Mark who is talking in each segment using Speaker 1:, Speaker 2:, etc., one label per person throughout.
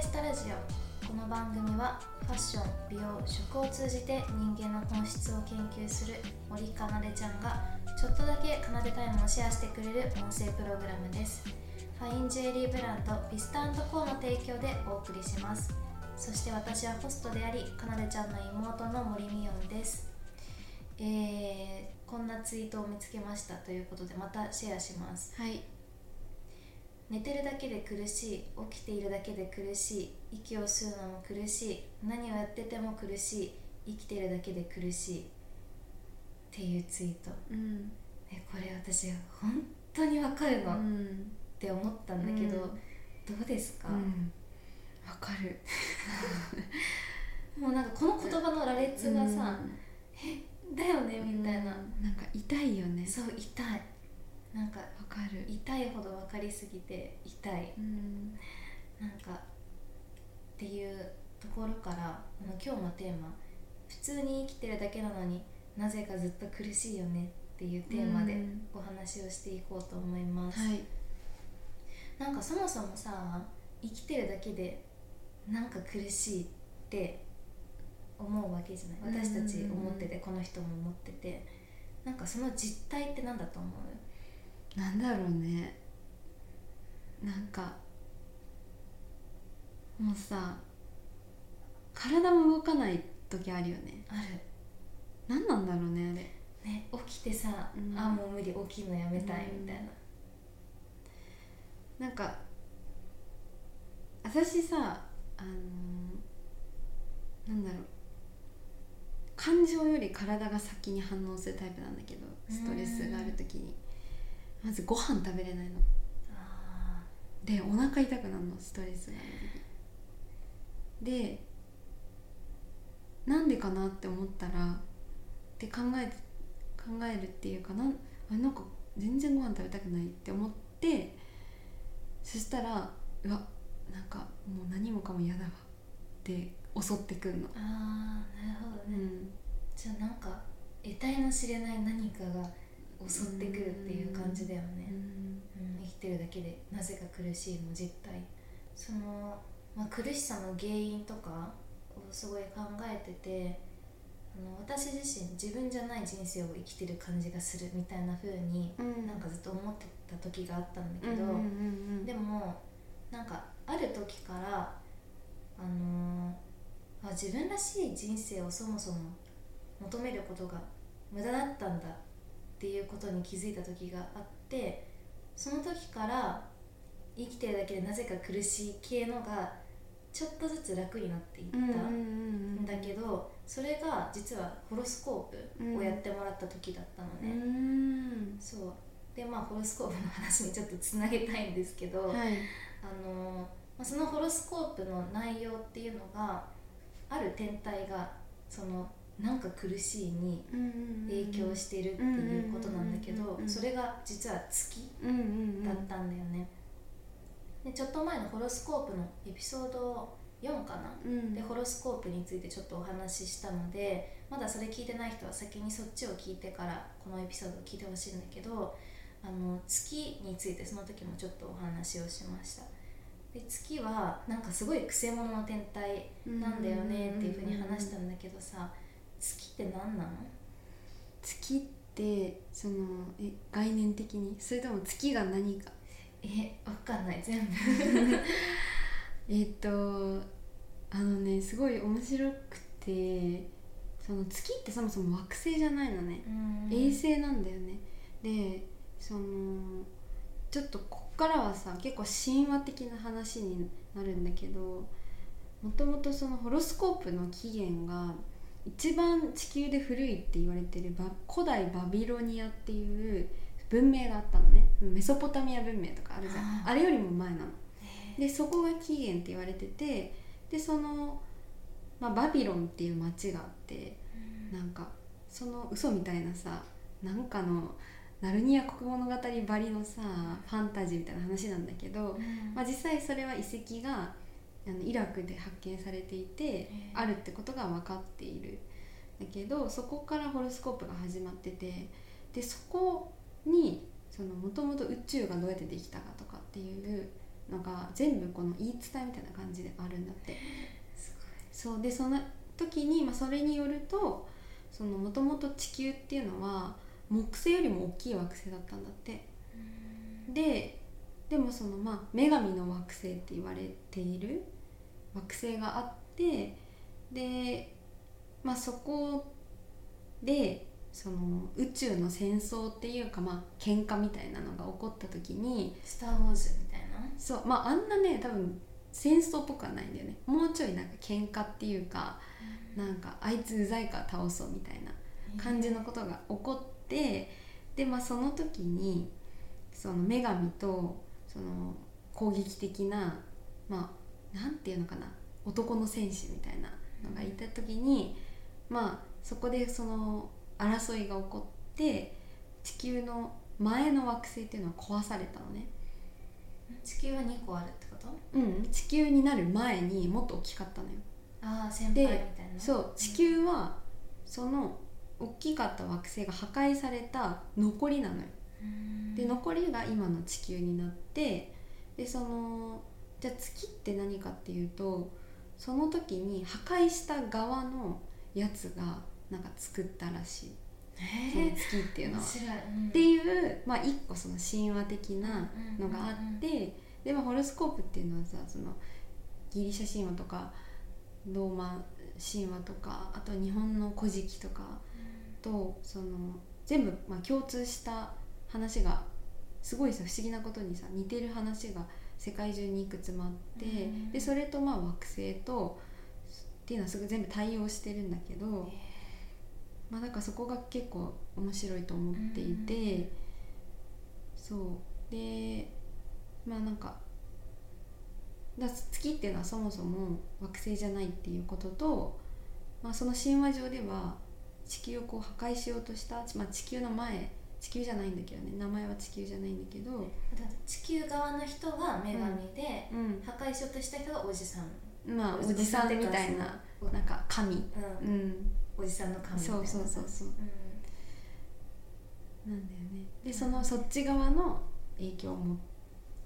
Speaker 1: レスタラジオこの番組はファッション美容食を通じて人間の本質を研究する森かなでちゃんがちょっとだけかなでタイムをシェアしてくれる音声プログラムです。ファインジュエリーブランドビスタコーの提供でお送りします。そして私はホストでありかなでちゃんの妹の森美音です。えー、こんなツイートを見つけましたということでまたシェアします。
Speaker 2: はい。
Speaker 1: 寝てるだけで苦しい起きているだけで苦しい息を吸うのも苦しい何をやってても苦しい生きてるだけで苦しい。っていうツイート。
Speaker 2: うん。
Speaker 1: えこれ私本当にわかるの、っ
Speaker 2: うん
Speaker 1: て思ったんだけど、
Speaker 2: うん。
Speaker 1: どうですか、
Speaker 2: うん。わかる。
Speaker 1: もうなんかこの言葉の羅列がさ、だよねみたいな、
Speaker 2: うん。なんか痛いよね。
Speaker 1: そう痛いなんか
Speaker 2: わかる。
Speaker 1: 痛いほど分かりすぎて痛い。
Speaker 2: うん。
Speaker 1: なんかっていうところから今日のテーマ「普通に生きてるだけなのになぜかずっと苦しいよね」っていうテーマで
Speaker 2: うん。
Speaker 1: お話をしていこうと思います、
Speaker 2: はい。
Speaker 1: なんかそもそもさ生きてるだけでなんか苦しいって思うわけじゃない。私たち思っててこの人も思ってて。なんかその実態って何だと思う？
Speaker 2: なんだろうね。なんかもうさ体も動かない時あるよね。
Speaker 1: ある。
Speaker 2: 何なんだろうねあれ。
Speaker 1: ね起きてさ、
Speaker 2: うん。
Speaker 1: あもう無理起きるのやめたいみたいな、
Speaker 2: なんか私さあのなんだろう。感情より体が先に反応するタイプなんだけどストレスがある時にまずご飯食べれないの。
Speaker 1: あ
Speaker 2: でお腹痛くなるのストレスが。でなんでかなって思ったらって考えて考えるっていうかなんあなんか全然ご飯食べたくないって思ってそしたらうわなんかもう何もかも嫌だわって襲ってくんの、
Speaker 1: ーあーなるほどね、
Speaker 2: うん、
Speaker 1: じゃあなんか得体の知れない何かが襲ってくるっていう感じだよね、うん。生きてるだけでなぜか苦しいの実態。その、まあ、苦しさの原因とかをすごい考えててあの私自身自分じゃない人生を生きてる感じがするみたいな風に
Speaker 2: うん。
Speaker 1: なんかずっと思ってた時があったんだけど、でもなんかある時からあのーあ自分らしい人生をそもそも求めることが無駄だったんだっていうことに気づいた時があってその時から生きてるだけでなぜか苦しい系のがちょっとずつ楽になっていった
Speaker 2: うん
Speaker 1: だけどそれが実はホロスコープをやってもらった時だったの
Speaker 2: う
Speaker 1: ね、
Speaker 2: ん。
Speaker 1: そう。でまあホロスコープの話にちょっとつなげたいんですけど、
Speaker 2: はい。
Speaker 1: あのまあそのホロスコープの内容っていうのがある天体がそのなんか苦しいに影響してるっていうことなんだけどそれが実は月だったんだよね、でちょっと前のホロスコープのエピソード4かな、
Speaker 2: うん
Speaker 1: でホロスコープについてちょっとお話ししたのでまだそれ聞いてない人は先にそっちを聞いてからこのエピソードを聞いてほしいんだけどあの月についてその時もちょっとお話をしましたで月はなんかすごいくせ者の天体なんだよねっていうふうに話したんだけどさ月って何なの？
Speaker 2: 月ってそのえ概念的に？それとも月が何か？
Speaker 1: えわかんない全部。
Speaker 2: えっとあのねすごい面白くてその月ってそもそも惑星じゃないのね、衛星なんだよね。でそのちょっとこっからはさ結構神話的な話になるんだけどもともとそのホロスコープの起源が一番地球で古いって言われてるバ古代バビロニアっていう文明があったのね。メソポタミア文明とかあるじゃん。
Speaker 1: あ
Speaker 2: れよりも前なの。でそこが起源って言われててでその、まあ、バビロンっていう町があってなんかその嘘みたいなさなんかのナルニア国物語ばりのさファンタジーみたいな話なんだけど、まあ、実際それは遺跡があのイラクで発見されていてあるってことが分かっている。だけどそこからホロスコープが始まっててでそこにもともと宇宙がどうやってできたかとかっていうのが全部この言い伝えみたいな感じであるんだって。そうでその時に、まあ、それによるともともと地球っていうのは木星よりも大きい惑星だったんだって。ででもそのまあ女神の惑星って言われている惑星があってでまあそこでその宇宙の戦争っていうかまあ喧嘩みたいなのが起こった時に「
Speaker 1: スター・ウォーズ」みたいな？
Speaker 2: そうまああんなね多分戦争っぽくはないんだよね。もうちょいなんか喧嘩っていうか、うん、なんかあいつうざいから倒そうみたいな感じのことが起こって、でまあその時にその女神とその攻撃的なまあなんていうのかな男の戦士みたいなのがいた時に、まあそこでその争いが起こって地球の前の惑星っていうのは壊されたのね。
Speaker 1: 地球は2個あるってこと？
Speaker 2: うん地球になる前にもっと大きかったのよ。
Speaker 1: ああ先輩みたいな
Speaker 2: そう地球はその大きかった惑星が破壊された残りなのよで残りが今の地球になってでそのじゃあ月って何かっていうとその時に破壊した側のやつがなんか作ったらしい。その月っていうのは。うん、っていう、まあ、一個その神話的なのがあって、でもホロスコープっていうのはさそのギリシャ神話とかローマ神話とかあと日本の古事記とかとその全部まあ共通した話がすごいさ不思議なことにさ似てる話が世界中にいくつもあって、うん、でそれとまあ惑星とっていうのはすぐ全部対応してるんだけど、まあだからそこが結構面白いと思っていて、うん、そう。でまあなんかだ月っていうのはそもそも惑星じゃないっていうことと、まあ、その神話上では地球をこう破壊しようとした、まあ、地球の前地球じゃないんだけどね名前は地球じゃないんだけど。
Speaker 1: 地球側の人が女神で、うん、破壊しようとした人がおじさん。
Speaker 2: まあおじさんみたいななんか神、うん、
Speaker 1: うん、おじさんの神み
Speaker 2: たいな。そうそうそうそう、うん、なんだよね。でそのそっち側の影響を持っ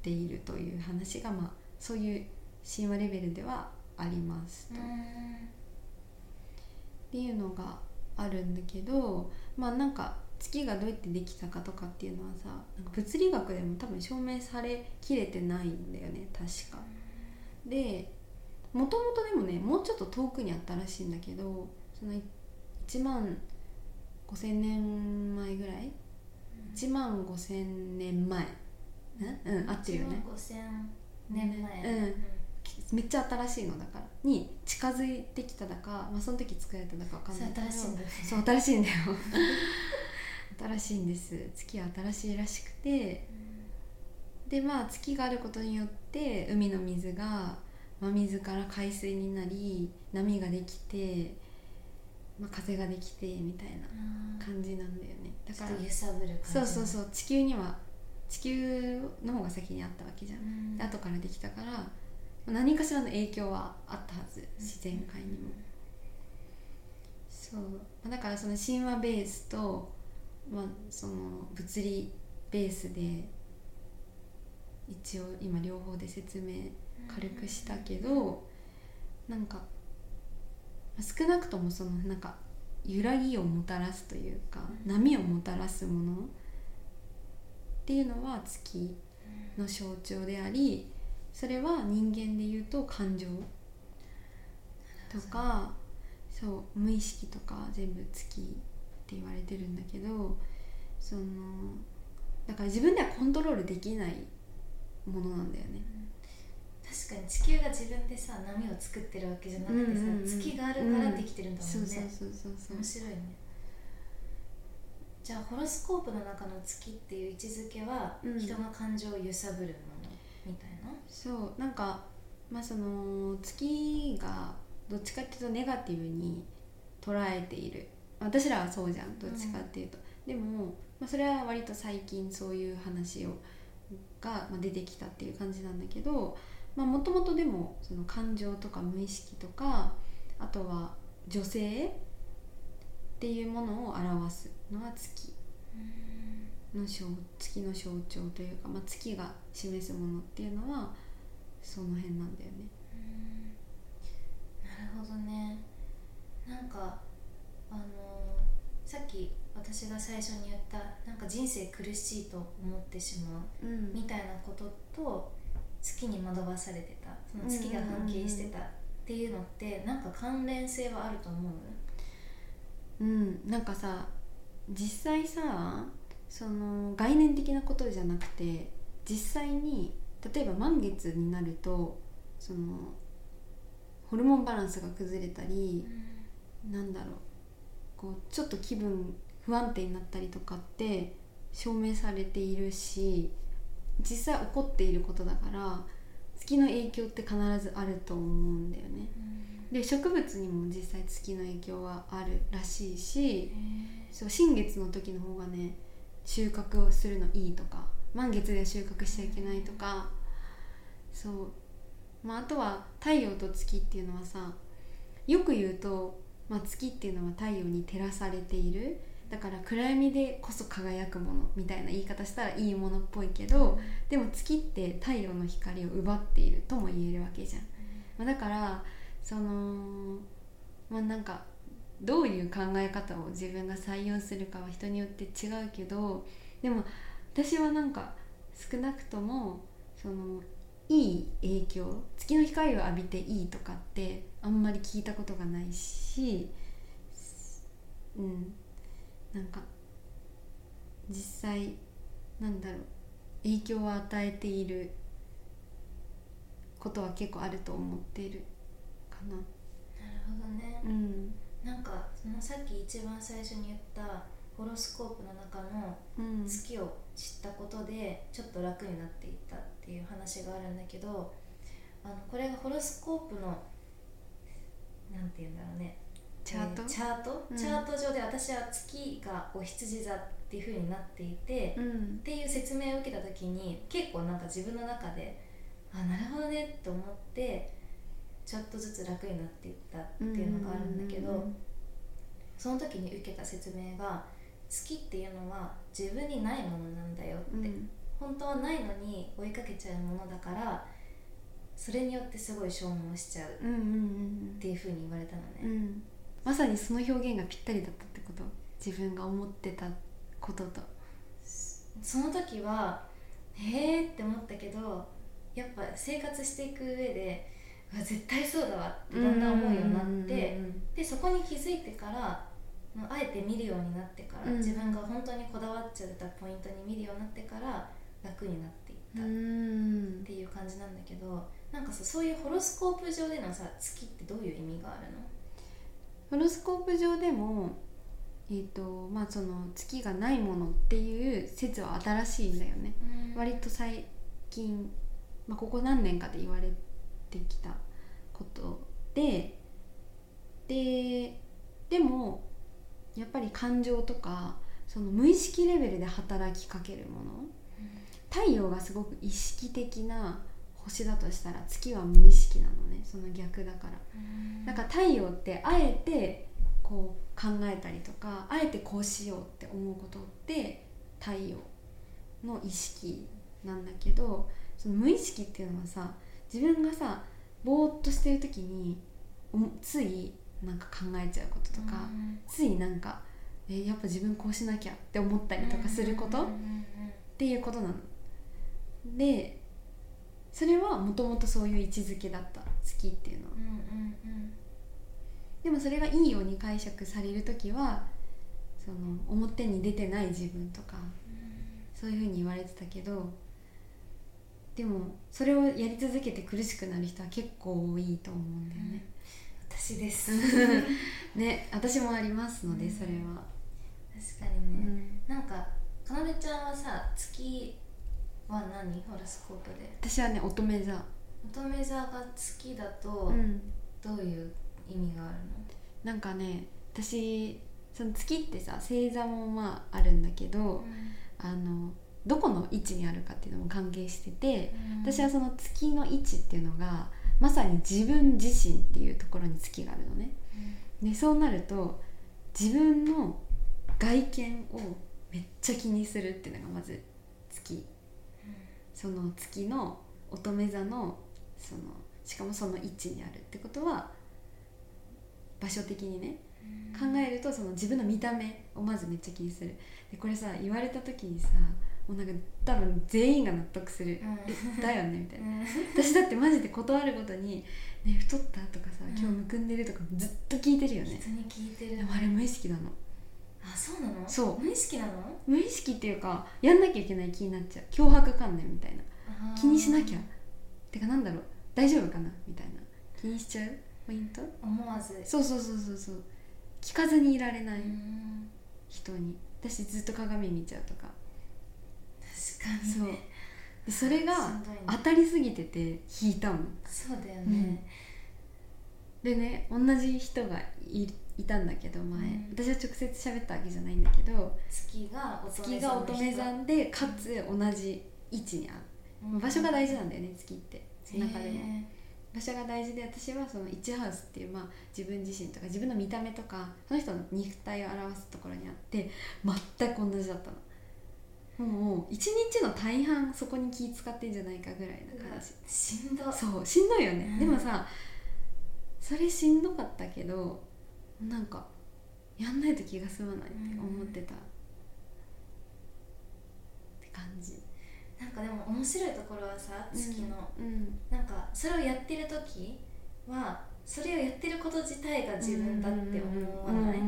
Speaker 2: ているという話がまあそういう神話レベルではありますと、っていうのがあるんだけどまあなんか月がどうやってできたかとかっていうのはさ物理学でも多分証明されきれてないんだよね確か。でもともとでもねもうちょっと遠くにあったらしいんだけどその1万5,000年前ぐらい、うん、1万5,000年前？うん、合ってるよね。
Speaker 1: 1万5,000年前、
Speaker 2: うん、めっちゃ新しいのだから。に近づいてきただか、まあ、その時作られただか分かんないけど。そう新しいんだよ新しいんです。月は新しいらしくて、うん、でまあ月があることによって海の水が真水から海水になり波ができて、まあ、風ができてみたいな感じなんだよね。
Speaker 1: だから揺さぶる
Speaker 2: そうそうそう。地球には地球の方が先にあったわけじゃん、うん、後からできたから何かしらの影響はあったはず。自然界にも、そう。だからその神話ベースとまあ、その物理ベースで一応今両方で説明軽くしたけど、うなんか少なくともそのなんか揺らぎをもたらすというか、波をもたらすものっていうのは月の象徴でありそれは人間でいうと感情とかそう無意識とか全部月って言われてるんだけどそのだから自分ではコントロールできないものなんだよね、
Speaker 1: 確かに地球が自分でさ波を作ってるわけじゃなくてさ、うんうんうん、月があるからできてるんだもんね、うん、そうそうそうそう。面白いね。じゃあホロスコープの中の月っていう位置づけは、人の感情を揺さぶるものみたいな？
Speaker 2: そう。なんかまあその月がどっちかっていうとネガティブに捉えている私らはそうじゃんどっちかっていうと、うん、でも、まあ、それは割と最近そういう話をが出てきたっていう感じなんだけどもともとでもその感情とか無意識とかあとは女性っていうものを表すのは月。の象月の象徴というか、まあ、月が示すものっていうのはその辺なんだよね。
Speaker 1: なるほどね。なんかあのさっき私が最初に言ったなんか人生苦しいと思ってしまう、みたいなことと月に惑わされてたその月が関係してたっていうのってなんか関連性はあると思
Speaker 2: う？うん。なんかさ実際さその概念的なことじゃなくて実際に例えば満月になるとそのホルモンバランスが崩れたり、うん、なんだろうこうちょっと気分不安定になったりとかって証明されているし実際起こっていることだから月の影響って必ずあると思うんだよね。うん、で植物にも実際月の影響はあるらしいしそう新月の時の方がね収穫をするのいいとか満月で収穫しちゃいけないとかそう。まあ、あとは太陽と月っていうのはさよく言うと、まあ、月っていうのは太陽に照らされている。だから暗闇でこそ輝くものみたいな言い方したらいいものっぽいけどでも月って太陽の光を奪っているとも言えるわけじゃん、まあ、だからそのまあなんかどういう考え方を自分が採用するかは人によって違うけどでも私はなんか少なくともそのいい影響月の光を浴びていいとかってあんまり聞いたことがないしうんなんか実際なんだろう影響を与えていることは結構あると思っているかな。なる
Speaker 1: ほどね。うん、なんかそのさっき一番最初に言ったホロスコープの中の月を知ったことでちょっと楽になっていったっていう話があるんだけどあのこれがホロスコープのなんて言うんだろうね。
Speaker 2: チャート、
Speaker 1: えー、チャート、うん、チャート上で私は月がお羊座っていうふうになっていて、うん、っていう説明を受けた時に結構なんか自分の中であなるほどねって思ってちょっとずつ楽になっていったっていうのがあるんだけど、その時に受けた説明が月っていうのは自分にないものなんだよって、うん、本当はないのに追いかけちゃうものだからそれによってすごい消耗しちゃうっていうふうに言われたのね、うん、
Speaker 2: まさにその表現がぴったりだったってこと？自分が思ってたことと。
Speaker 1: その時はへえって思ったけどやっぱ生活していく上で絶対そうだわってだんだん思うようになってでそこに気づいてからあえて見るようになってから、うん、自分が本当にこだわっちゃったポイントに見るようになってから楽になっていったっていう感じなんだけどなんかさそういうホロスコープ上でのさ月ってどういう意味があるの？
Speaker 2: ホロスコープ上でもえーとまあ、その月がないものっていう説は新しいんだよね、割と最近、まあ、ここ何年かで言われてきたことでででもやっぱり感情とかその無意識レベルで働きかけるもの、うん、太陽がすごく意識的な星だとしたら月は無意識なのね。その逆だから、うん、だから太陽ってあえてこう考えたりとかあえてこうしようって思うことって太陽の意識なんだけどその無意識っていうのはさ自分がさぼーっとしてる時についなんか考えちゃうこととか、うん、ついなんかえやっぱ自分こうしなきゃって思ったりとかすることっていうことなの。でそれはもともとそういう位置づけだった月っていうのは。でもそれがいいように解釈される時はその表に出てない自分とか、そういうふうに言われてたけどでもそれをやり続けて苦しくなる人は結構多いと思うんだよね。
Speaker 1: 私です。
Speaker 2: ね私もありますので、それは。
Speaker 1: 確かにね、うん、なんかかなでちゃんはさ月は何？ホロスコープで。
Speaker 2: 私はね乙女座。
Speaker 1: 乙女座が月だと、うん、どういう意味があるの？
Speaker 2: なんかね私その月ってさ星座もまああるんだけど、うん、あのどこの位置にあるかっていうのも関係してて、私はその月の位置っていうのがまさに自分自身っていうところに月があるのね、うん、でそうなると自分の外見をめっちゃ気にするっていうのがまず月、うん、その月の乙女座のそのしかもその位置にあるってことは場所的にね考えるとその自分の見た目をまずめっちゃ気にする。でこれさ言われた時にさもうなんか多分全員が納得する、うん、だよねみたいな、うん、私だってマジで断るごとに「ね太った?」とかさ「今日むくんでる?」とかずっと聞いてるよね。
Speaker 1: 人に聞いてる、
Speaker 2: でもあれ無意識なの
Speaker 1: あそうなの？
Speaker 2: そう。
Speaker 1: 無意識なの？
Speaker 2: 無意識っていうかやんなきゃいけない気になっちゃう。脅迫観念みたいな。気にしなきゃ。てかなんだろう。大丈夫かな？みたいな。気にしちゃう？ポイント？
Speaker 1: 思わず。
Speaker 2: そうそうそうそうそう。聞かずにいられない。人に。私ずっと鏡見ちゃうとか。
Speaker 1: 確かに、
Speaker 2: そう。でそれが当たりすぎてて引いたもん
Speaker 1: そうだよね、
Speaker 2: うん、でね同じ人がいいたんだけど前、うん、私は直接喋ったわけじゃないんだけど
Speaker 1: 月が
Speaker 2: 乙女座でかつ同じ位置にある、うん、場所が大事なんだよね月って。中でも。場所が大事で私はその1ハウスっていう、まあ、自分自身とか自分の見た目とかその人の肉体を表すところにあって全く同じだったの。もう一日の大半そこに気使ってんじゃないかぐらいな感じ。
Speaker 1: しんど。
Speaker 2: そうしんどいよね、うん、でもさそれしんどかったけどなんかやんないと気が済まないって思ってた、うん、って感じ。
Speaker 1: なんかでも面白いところはさ月の、うん、なんかそれをやってる時はそれをやってること自体が自分だって思わない？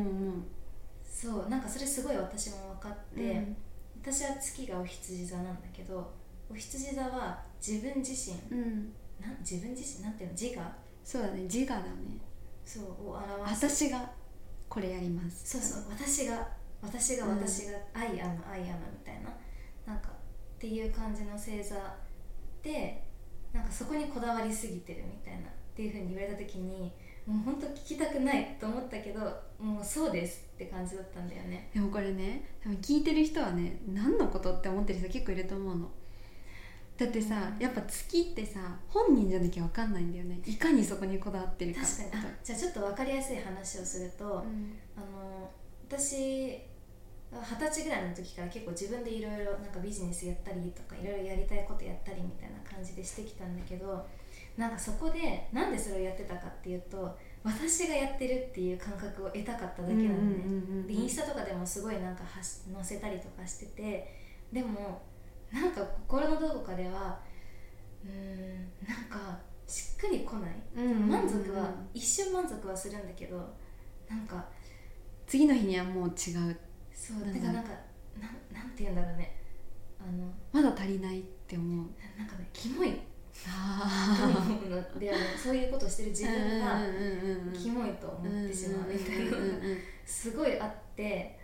Speaker 1: そうなんかそれすごい私も分かって、うん、私は月がお羊座なんだけどお羊座は自分自身、うん、な自分自身？なんていうの？自我？
Speaker 2: そうだね自我だね
Speaker 1: そうを表す。
Speaker 2: 私がこれやります。
Speaker 1: そうそう私が私が私が、うん、 I am I am みたいな。なんかっていう感じの星座でなんかそこにこだわりすぎてるみたいなっていうふうに言われた時にもう本当聞きたくないと思ったけどもうそうですって感じだったんだよね。
Speaker 2: でもこれね多分聞いてる人はね何のことって思ってる人結構いると思うのだってさ、うん、やっぱ月ってさ本人じゃなきゃ分かんないんだよね。いかにそこにこだわってるか
Speaker 1: 確かに。じゃあちょっと分かりやすい話をすると、うん、あの私二十歳ぐらいの時から結構自分でいろいろなんかビジネスやったりとかいろいろやりたいことやったりみたいな感じでしてきたんだけどなんかそこでなんでそれをやってたかっていうと私がやってるっていう感覚を得たかっただけなのね、でインスタとかでもすごいなんか載せたりとかしててでもなんか心のどこかではうんなんかしっくりこない、満足は一瞬満足はするんだけどなんか
Speaker 2: 次の日にはもう違う。
Speaker 1: そうだからなんかなんなんて言うんだろうね。あの
Speaker 2: まだ足りないって思う。
Speaker 1: なんかねキモい。あであの そういうことしてる自分がキモいと思ってしまうみたいなすごいあって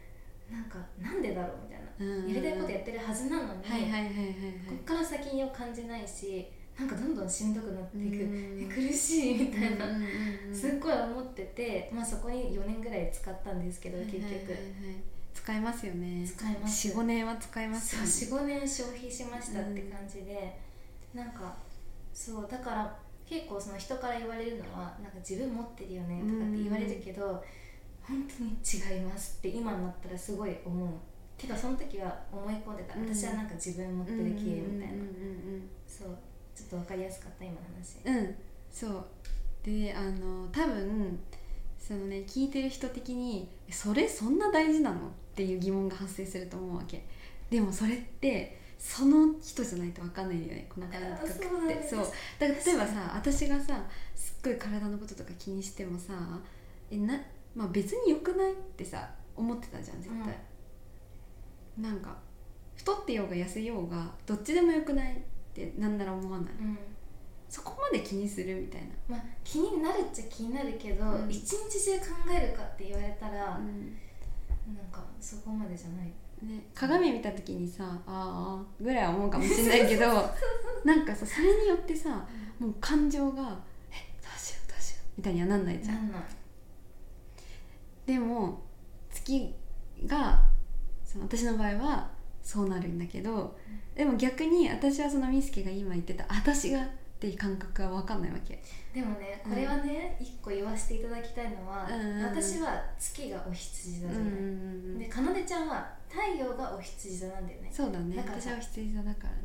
Speaker 1: なんかなんでだろう？みたいな、やりたいことやってるはずなのにこっから先を感じないしなんかどんどんしんどくなっていく、苦しい。みたいな、すっごい思ってて、まあ、そこに4年ぐらい使ったんですけど結局。
Speaker 2: 使えますよね。
Speaker 1: 使えます。
Speaker 2: 45年は使えます
Speaker 1: よね。45年消費しましたって感じで、うん、なんかそうだから結構その人から言われるのはなんか自分持ってるよねとかって言われるけど、うん、本当に違いますって今になったらすごい思う。てかその時は思い込んでた、うん、私はなんか自分持ってる系みたいな。そうちょっと分かりやすかった今の
Speaker 2: 話。うん。そう。であの多分そのね聞いてる人的にそれそんな大事なのっていう疑問が発生すると思うわけ。でもそれってその人じゃないと分かんないよね。この感覚って。そう。だから例えばさ私がさすっごい体のこととか気にしてもさえな、まあ、別によくないってさ思ってたじゃん絶対、うん、なんか太ってようが痩せようがどっちでもよくないってなんなら思わない、うん。そこまで気にするみたいな、
Speaker 1: まあ、気になるっちゃ気になるけど、うん、一日中考えるかって言われたら、うん、なんかそこまでじゃない、
Speaker 2: ね、鏡見た時にさああぐらいは思うかもしれないけどなんかさそれによってさ、もう感情が「えどうしようどうしよう」みたいにはなんないじゃんでも月がその私の場合はそうなるんだけど、でも逆に私はそのミスケが今言ってた私がっていう感覚が分かんないわけ。
Speaker 1: でもねこれはね、うん、一個言わせていただきたいのは、うん。うん、私は月がお羊座じゃない、うんうん、でかなでちゃんは太陽がお羊座なんだよね。
Speaker 2: そうだね。私はお羊座だからね。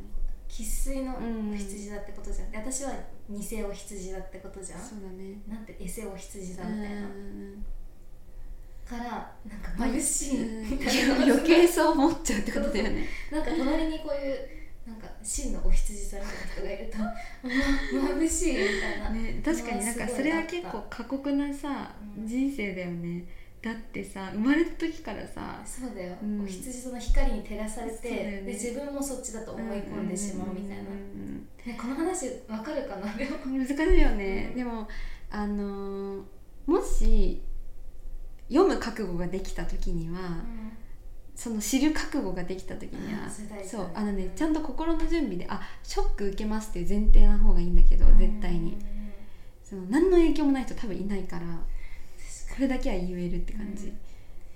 Speaker 1: 生粋のお羊だってことじゃん、で私は偽お羊だってことじゃん。
Speaker 2: そうだね。
Speaker 1: なんてエセお羊だみたいな、
Speaker 2: うん
Speaker 1: からなんか眩しい
Speaker 2: うん
Speaker 1: みたいな、
Speaker 2: 余計そう思っちゃうってことだよね。
Speaker 1: なんか隣にこういうなんか真のお羊さんみたいな人がいるとま眩しいみたいな、
Speaker 2: ね確かになんかそれは結構過酷なさ、
Speaker 1: うん。
Speaker 2: 人生だよね。だってさ生まれた時からさ
Speaker 1: そうだよ、
Speaker 2: うん。
Speaker 1: お羊その光に照らされて、
Speaker 2: ね。
Speaker 1: で自分もそっちだと思い込んでしまうみたいな、この話わかるかな？
Speaker 2: 難しいよね、
Speaker 1: うん。
Speaker 2: でもあのーもし読む覚悟ができた時には、その知る覚悟ができた時には
Speaker 1: あそれ大事
Speaker 2: そうあのねちゃんと心の準備であショック受けますっていう前提な方がいいんだけど絶対に。
Speaker 1: うん
Speaker 2: その何の影響もない人多分いないからこれだけは言えるって感じ、
Speaker 1: うん。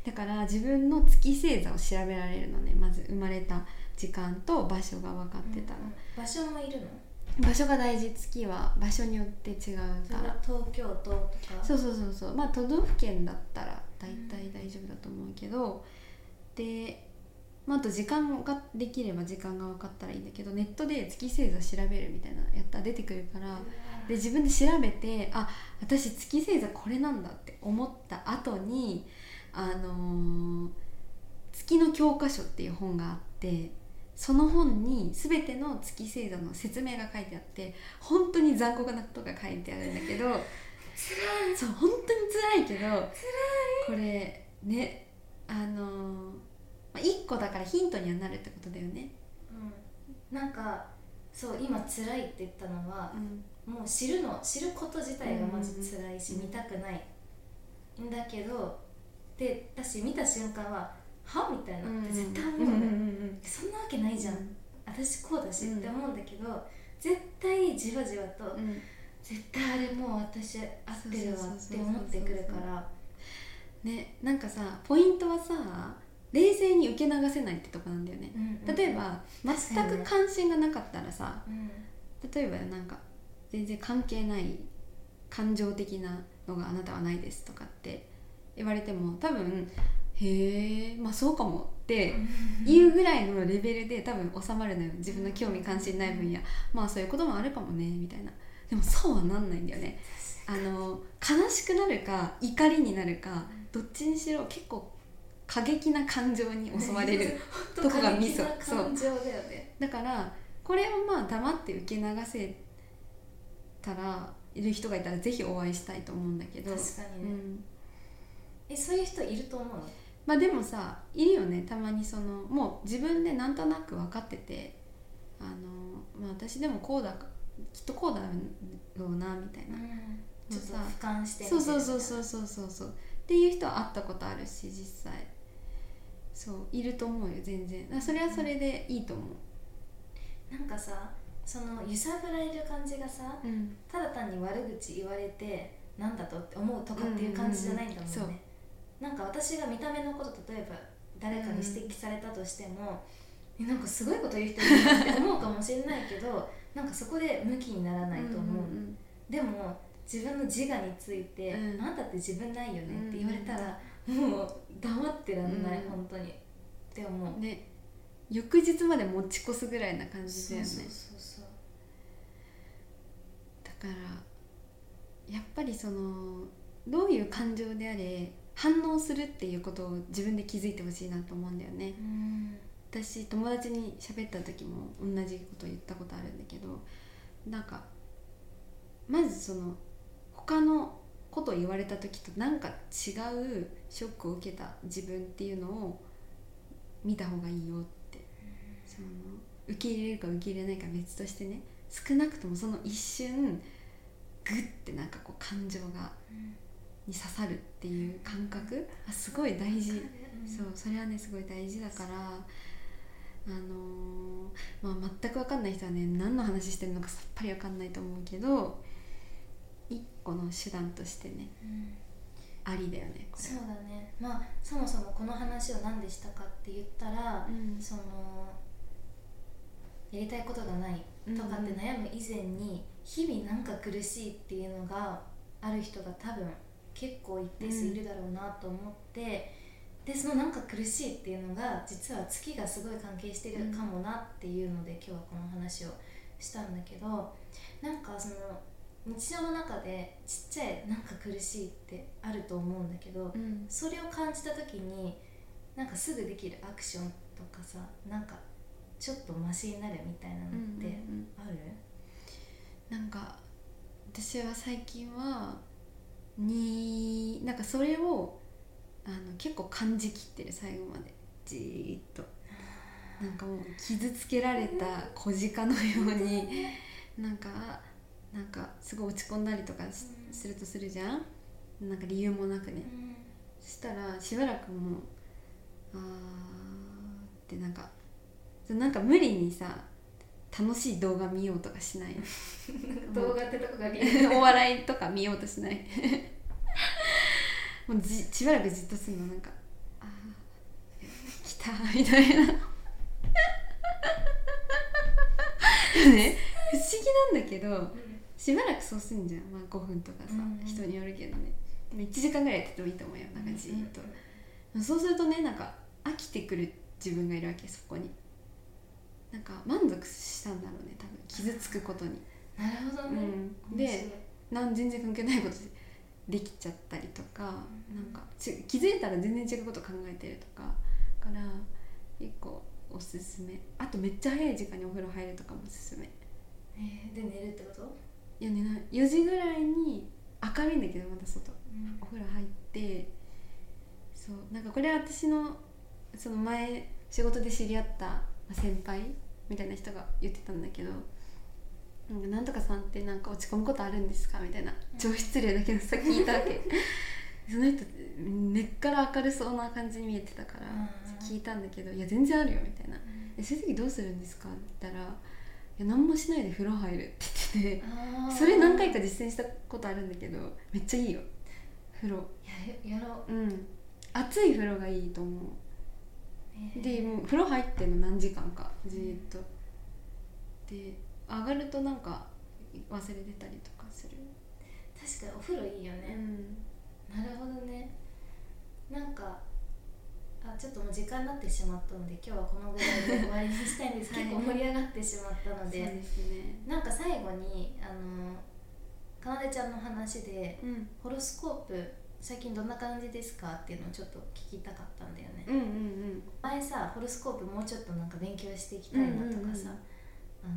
Speaker 2: だから自分の月星座を調べられるのねまず生まれた時間と場所が分かってたら、
Speaker 1: 場所もいるの？
Speaker 2: 場所が大事月は場所によって違うから。
Speaker 1: は東京都とか？
Speaker 2: そうそうそうそう。まあ都道府県だったら大体大丈夫だと思うけど、で、まあ、あと時間ができれば時間が分かったらいいんだけどネットで月星座調べるみたいなやったら出てくるから。で自分で調べてあ私月星座これなんだって思った後にあのー月の教科書っていう本があってその本に全ての月星座の説明が書いてあって本当に残酷なことが書いてあるんだけどそう本当に辛いけどこれねあのーまあ、1個だからヒントにはなるってことだよね。
Speaker 1: うん、なんかそう今辛いって言ったのは
Speaker 2: う、ん。
Speaker 1: もう知るの知ること自体がまず辛いし、
Speaker 2: うん。
Speaker 1: 見たくないんだけどで私見た瞬間ははみたいな。って絶対思うの、
Speaker 2: うんうんうん
Speaker 1: そんなわけないじゃん、
Speaker 2: うん
Speaker 1: 私こうだし
Speaker 2: うん。
Speaker 1: って思うんだけど、絶対じわじわと、
Speaker 2: うん。
Speaker 1: 絶対あれもう私合ってるわって思ってくるから。
Speaker 2: ねなんかさポイントはさ冷静に受け流せないってとこなんだよね、
Speaker 1: うん
Speaker 2: 例えば全く関心がなかったらさ
Speaker 1: うん。
Speaker 2: 例えばなんか全然関係ない感情的なのがあなたはないですとかって言われても多分へえまあそうかもっていうぐらいのレベルで多分収まるのよ。自分の興味関心ない分野。まあそういうこともあるかもねみたいな。でもそうはなんないんだよね。あの悲しくなるか怒りになるかどっちにしろ結構過激な感情に襲われる とこがミソ。
Speaker 1: 過激な感情だよね。
Speaker 2: だからこれをまあ黙って受け流せたらいる人がいたらぜひお会いしたいと思うんだけど。
Speaker 1: 確かにね、
Speaker 2: うん、
Speaker 1: えそういう人いると思う？の
Speaker 2: まあでもさいるよね。たまにそのもう自分でなんとなく分かっててあの、まあ、私でもこうだかきっとこうだろうなみたいな、
Speaker 1: ちょっと
Speaker 2: さ
Speaker 1: 俯瞰して
Speaker 2: そうそうそうそううそうそうそう。っていう人は会ったことあるし実際。そういると思うよ全然。それはそれでいいと思う、
Speaker 1: なんかさその揺さぶられる感じがさ
Speaker 2: うん、
Speaker 1: ただ単に悪口言われてなんだとって思うとかっていう感じじゃないんだもんね、
Speaker 2: うん。うんう。ん
Speaker 1: なんか私が見た目のこと例えば誰かに指摘されたとしても、えなんかすごいこと言う人いるなって思うかもしれないけど なんかそこで向きにならないと思う、
Speaker 2: ん
Speaker 1: でも自分の自我について、
Speaker 2: うん
Speaker 1: あんたって自分ないよねって言われたら、もう黙ってらんない、
Speaker 2: うん。
Speaker 1: 本当に。って思う、
Speaker 2: うんね。翌日まで持ち越すぐらいな感じだよね。
Speaker 1: そうそうそう。
Speaker 2: だからやっぱりそのどういう感情であれ反応するっていうことを自分で気づいてほしいなと思うんだよね。
Speaker 1: うん。
Speaker 2: 私友達に喋った時も同じこと言ったことあるんだけどなんかまずその他のことを言われた時となんか違うショックを受けた自分っていうのを見た方がいいよって。その受け入れるか受け入れないか別としてね少なくともその一瞬グッてなんかこう感情がに刺さるっていう感覚あすごい大事。そうそれはねすごい大事だからあのーまあ、全く分かんない人はね何の話してるのかさっぱり分かんないと思うけど一個の手段としてね
Speaker 1: うん。
Speaker 2: ありだよねこれ。
Speaker 1: そうだね。まあそもそもこの話を何でしたかって言ったら、
Speaker 2: うん。
Speaker 1: そのやりたいことがないとかって悩む以前に日々なんか苦しいっていうのがある人が多分結構一定数いるだろうなと思って、でそのなんか苦しいっていうのが実は月がすごい関係してるかもなっていうので、今日はこの話をしたんだけどなんかその日常の中でちっちゃいなんか苦しいってあると思うんだけど、
Speaker 2: うん、
Speaker 1: それを感じた時になんかすぐできるアクションとかさなんかちょっとマシになるみたいなのってある、
Speaker 2: うんうん、なんか私は最近はになんかそれをあの結構感じきってる最後まで。じーっと。なんかもう傷つけられた小鹿のように。なんかなんかすごい落ち込んだりとかするとするじゃん。なんか理由もなくね、そしたらしばらくもうあーってなんかなんか無理にさ楽しい動画見ようとかしない
Speaker 1: 動画ってとこが
Speaker 2: お笑いとか見ようとしない？もうじしばらくじっとするのなんかああ来たみたいな。ね不思議なんだけど、しばらくそうすんじゃん、まあ、5分とかさ、うん人によるけどね。1時間ぐらいやっててもいいと思うよ。なんかじっと、うんそうするとねなんか飽きてくる自分がいるわけそこになんか満足したんだろうね多分傷つくことに。
Speaker 1: なるほどね、
Speaker 2: うん、でなん全然関係ないことできちゃったりとか、うん、なんかち気づいたら全然違うこと考えてるとか。から結構おすすめ。あとめっちゃ早い時間にお風呂入るとかもおすすめ。
Speaker 1: えー、で寝るってこと？
Speaker 2: いや寝ない。4時ぐらいに明るいんだけどまた外、うん、お風呂入ってそう。なんかこれは私のその前仕事で知り合った先輩みたいな人が言ってたんだけど「なんかなんとかさんってなんか落ち込むことあるんですか?」みたいな超失礼だけどさ聞いたわけ。その人根っから明るそうな感じに見えてたから聞いたんだけど「いや全然あるよ」みたいな「そういう時どうするんですか?」って言ったら「いや何もしないで風呂入る」って言っててそれ何回か実践したことあるんだけどめっちゃいいよ。風呂。
Speaker 1: ややろ
Speaker 2: う。うん。暑い風呂がいいと思うでもう風呂入ってんの何時間かずっと、で上がるとなんか忘れてたりとかする。
Speaker 1: 確かにお風呂いいよね、うん、なるほどね。なんかあちょっともう時間になってしまったので今日はこのぐらいで終わりにしたいんです、結構盛り上がってしまったので。
Speaker 2: そうですね。
Speaker 1: なんか最後にあのかなでちゃんの話で、うん、ホロスコープ最近どんな感じですか？っていうのをちょっと聞きたかったんだよね、
Speaker 2: うんうんうん、
Speaker 1: 前さホロスコープもうちょっとなんか勉強していきたいなとかさ、あの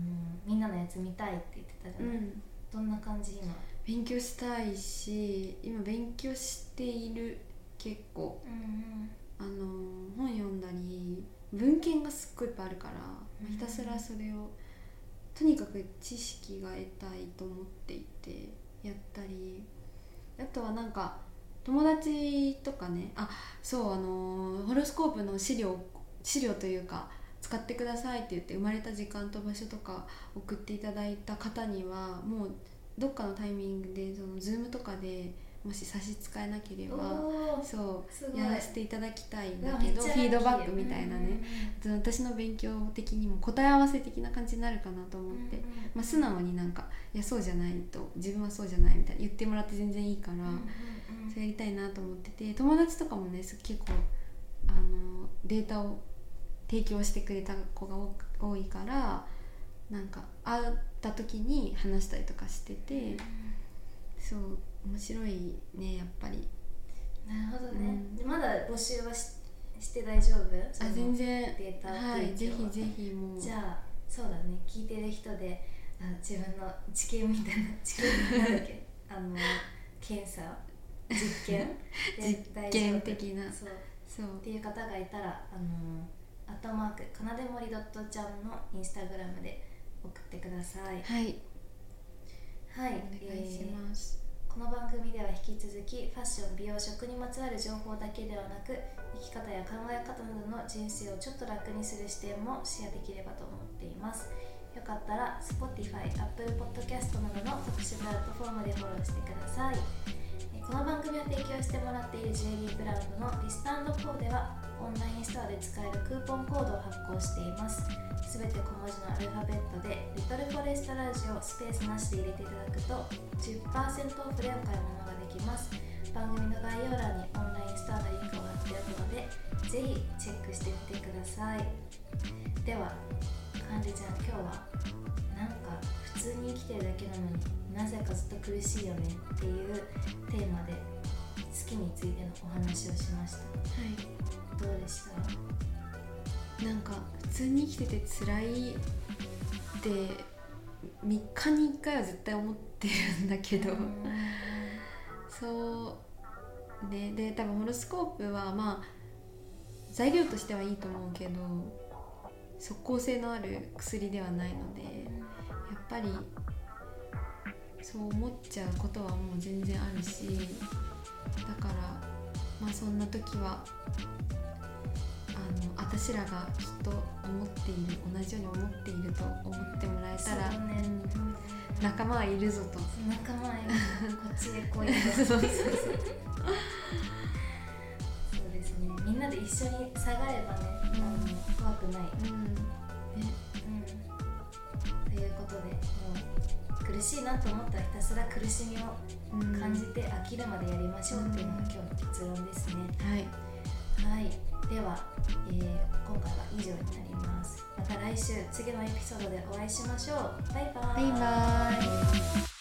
Speaker 1: みんなのやつ見たいって言ってたじゃない、うん、どんな感じ今？
Speaker 2: 勉強したいし今勉強している結構、うんうん、あの本読んだり文献がすっごいいっぱいあるから、うん、ひたすらそれをとにかく知識が得たいと思っていてやったり。あとはなんか友達とかねあそうあのホロスコープの資料資料というか使ってくださいって言って生まれた時間と場所とか送っていただいた方にはもうどっかのタイミングでその Zoom とかでもし差し支えなければそうやらせていただきたいんだけどフィードバックみたいなね、私の勉強的にも答え合わせ的な感じになるかなと思って、まあ、素直になんか「いやそうじゃない」と「自分はそうじゃない」みたいな言ってもらって全然いいから、うん、それやりたいなと思ってて友達とかもね結構あのデータを提供してくれた子が多いからなんか会った時に話したりとかしてて、そう面白いねやっぱり。
Speaker 1: なるほどね、うん、まだ募集はしして大丈夫？
Speaker 2: あ全然。データはいぜひぜひも
Speaker 1: う。じゃあそうだね。聞いてる人であ自分の知見みたいな知見なんだっけ。あの検査実験？
Speaker 2: 実験的な。
Speaker 1: そう。そう。っていう方がいたらあのアットマークかなでもりドットちゃんのインスタグラムで送ってください。
Speaker 2: はい。
Speaker 1: はい。
Speaker 2: お願いします、
Speaker 1: えー、この番組では引き続きファッション美容食にまつわる情報だけではなく生き方や考え方などの人生をちょっと楽にする視点もシェアできればと思っています。よかったら Spotify、Apple Podcast などの特殊プラットフォームでフォローしてくださいこの番組を提供してもらっているジュエリーブランドのリスタンドコーではオンラインストアで使えるクーポンコードを発行しています。すべて小文字のアルファベットでリトルフォレストラジオスペースなしで入れていただくと10%オフでお買い物ができます。番組の概要欄にオンラインストアのリンクを貼っておくのでぜひチェックしてみてください。ではかんりちゃん今日はなんか普通に生きてるだけなのになぜかずっと苦しいよねっていうテーマで好きについてのお話をしました。
Speaker 2: はい。
Speaker 1: どうでした？
Speaker 2: なんか普通に生きてて辛いって3日に1回は絶対思ってるんだけど、そうね。で多分ホロスコープはまあ材料としてはいいと思うけど即効性のある薬ではないのでやっぱりそう思っちゃうことはもう全然あるしだからまあそんな時はあの私らがきっと思っている同じように思っていると思ってもらえたら、
Speaker 1: ね
Speaker 2: うん仲間はいるぞと。
Speaker 1: 仲間へこっちへ来いと
Speaker 2: そう
Speaker 1: ですね。みんなで一緒に下がればね、
Speaker 2: うん。
Speaker 1: 怖くない、
Speaker 2: うん。ね。
Speaker 1: うん、ということでもう苦しいなと思ったらひたすら苦しみを
Speaker 2: うん。
Speaker 1: 感じて飽きるまでやりましょうっていうのが今日の結論ですね、
Speaker 2: はい。
Speaker 1: はい。では、えー今回は以上になります。また来週次のエピソードでお会いしましょう。バイバイ。
Speaker 2: バイバイ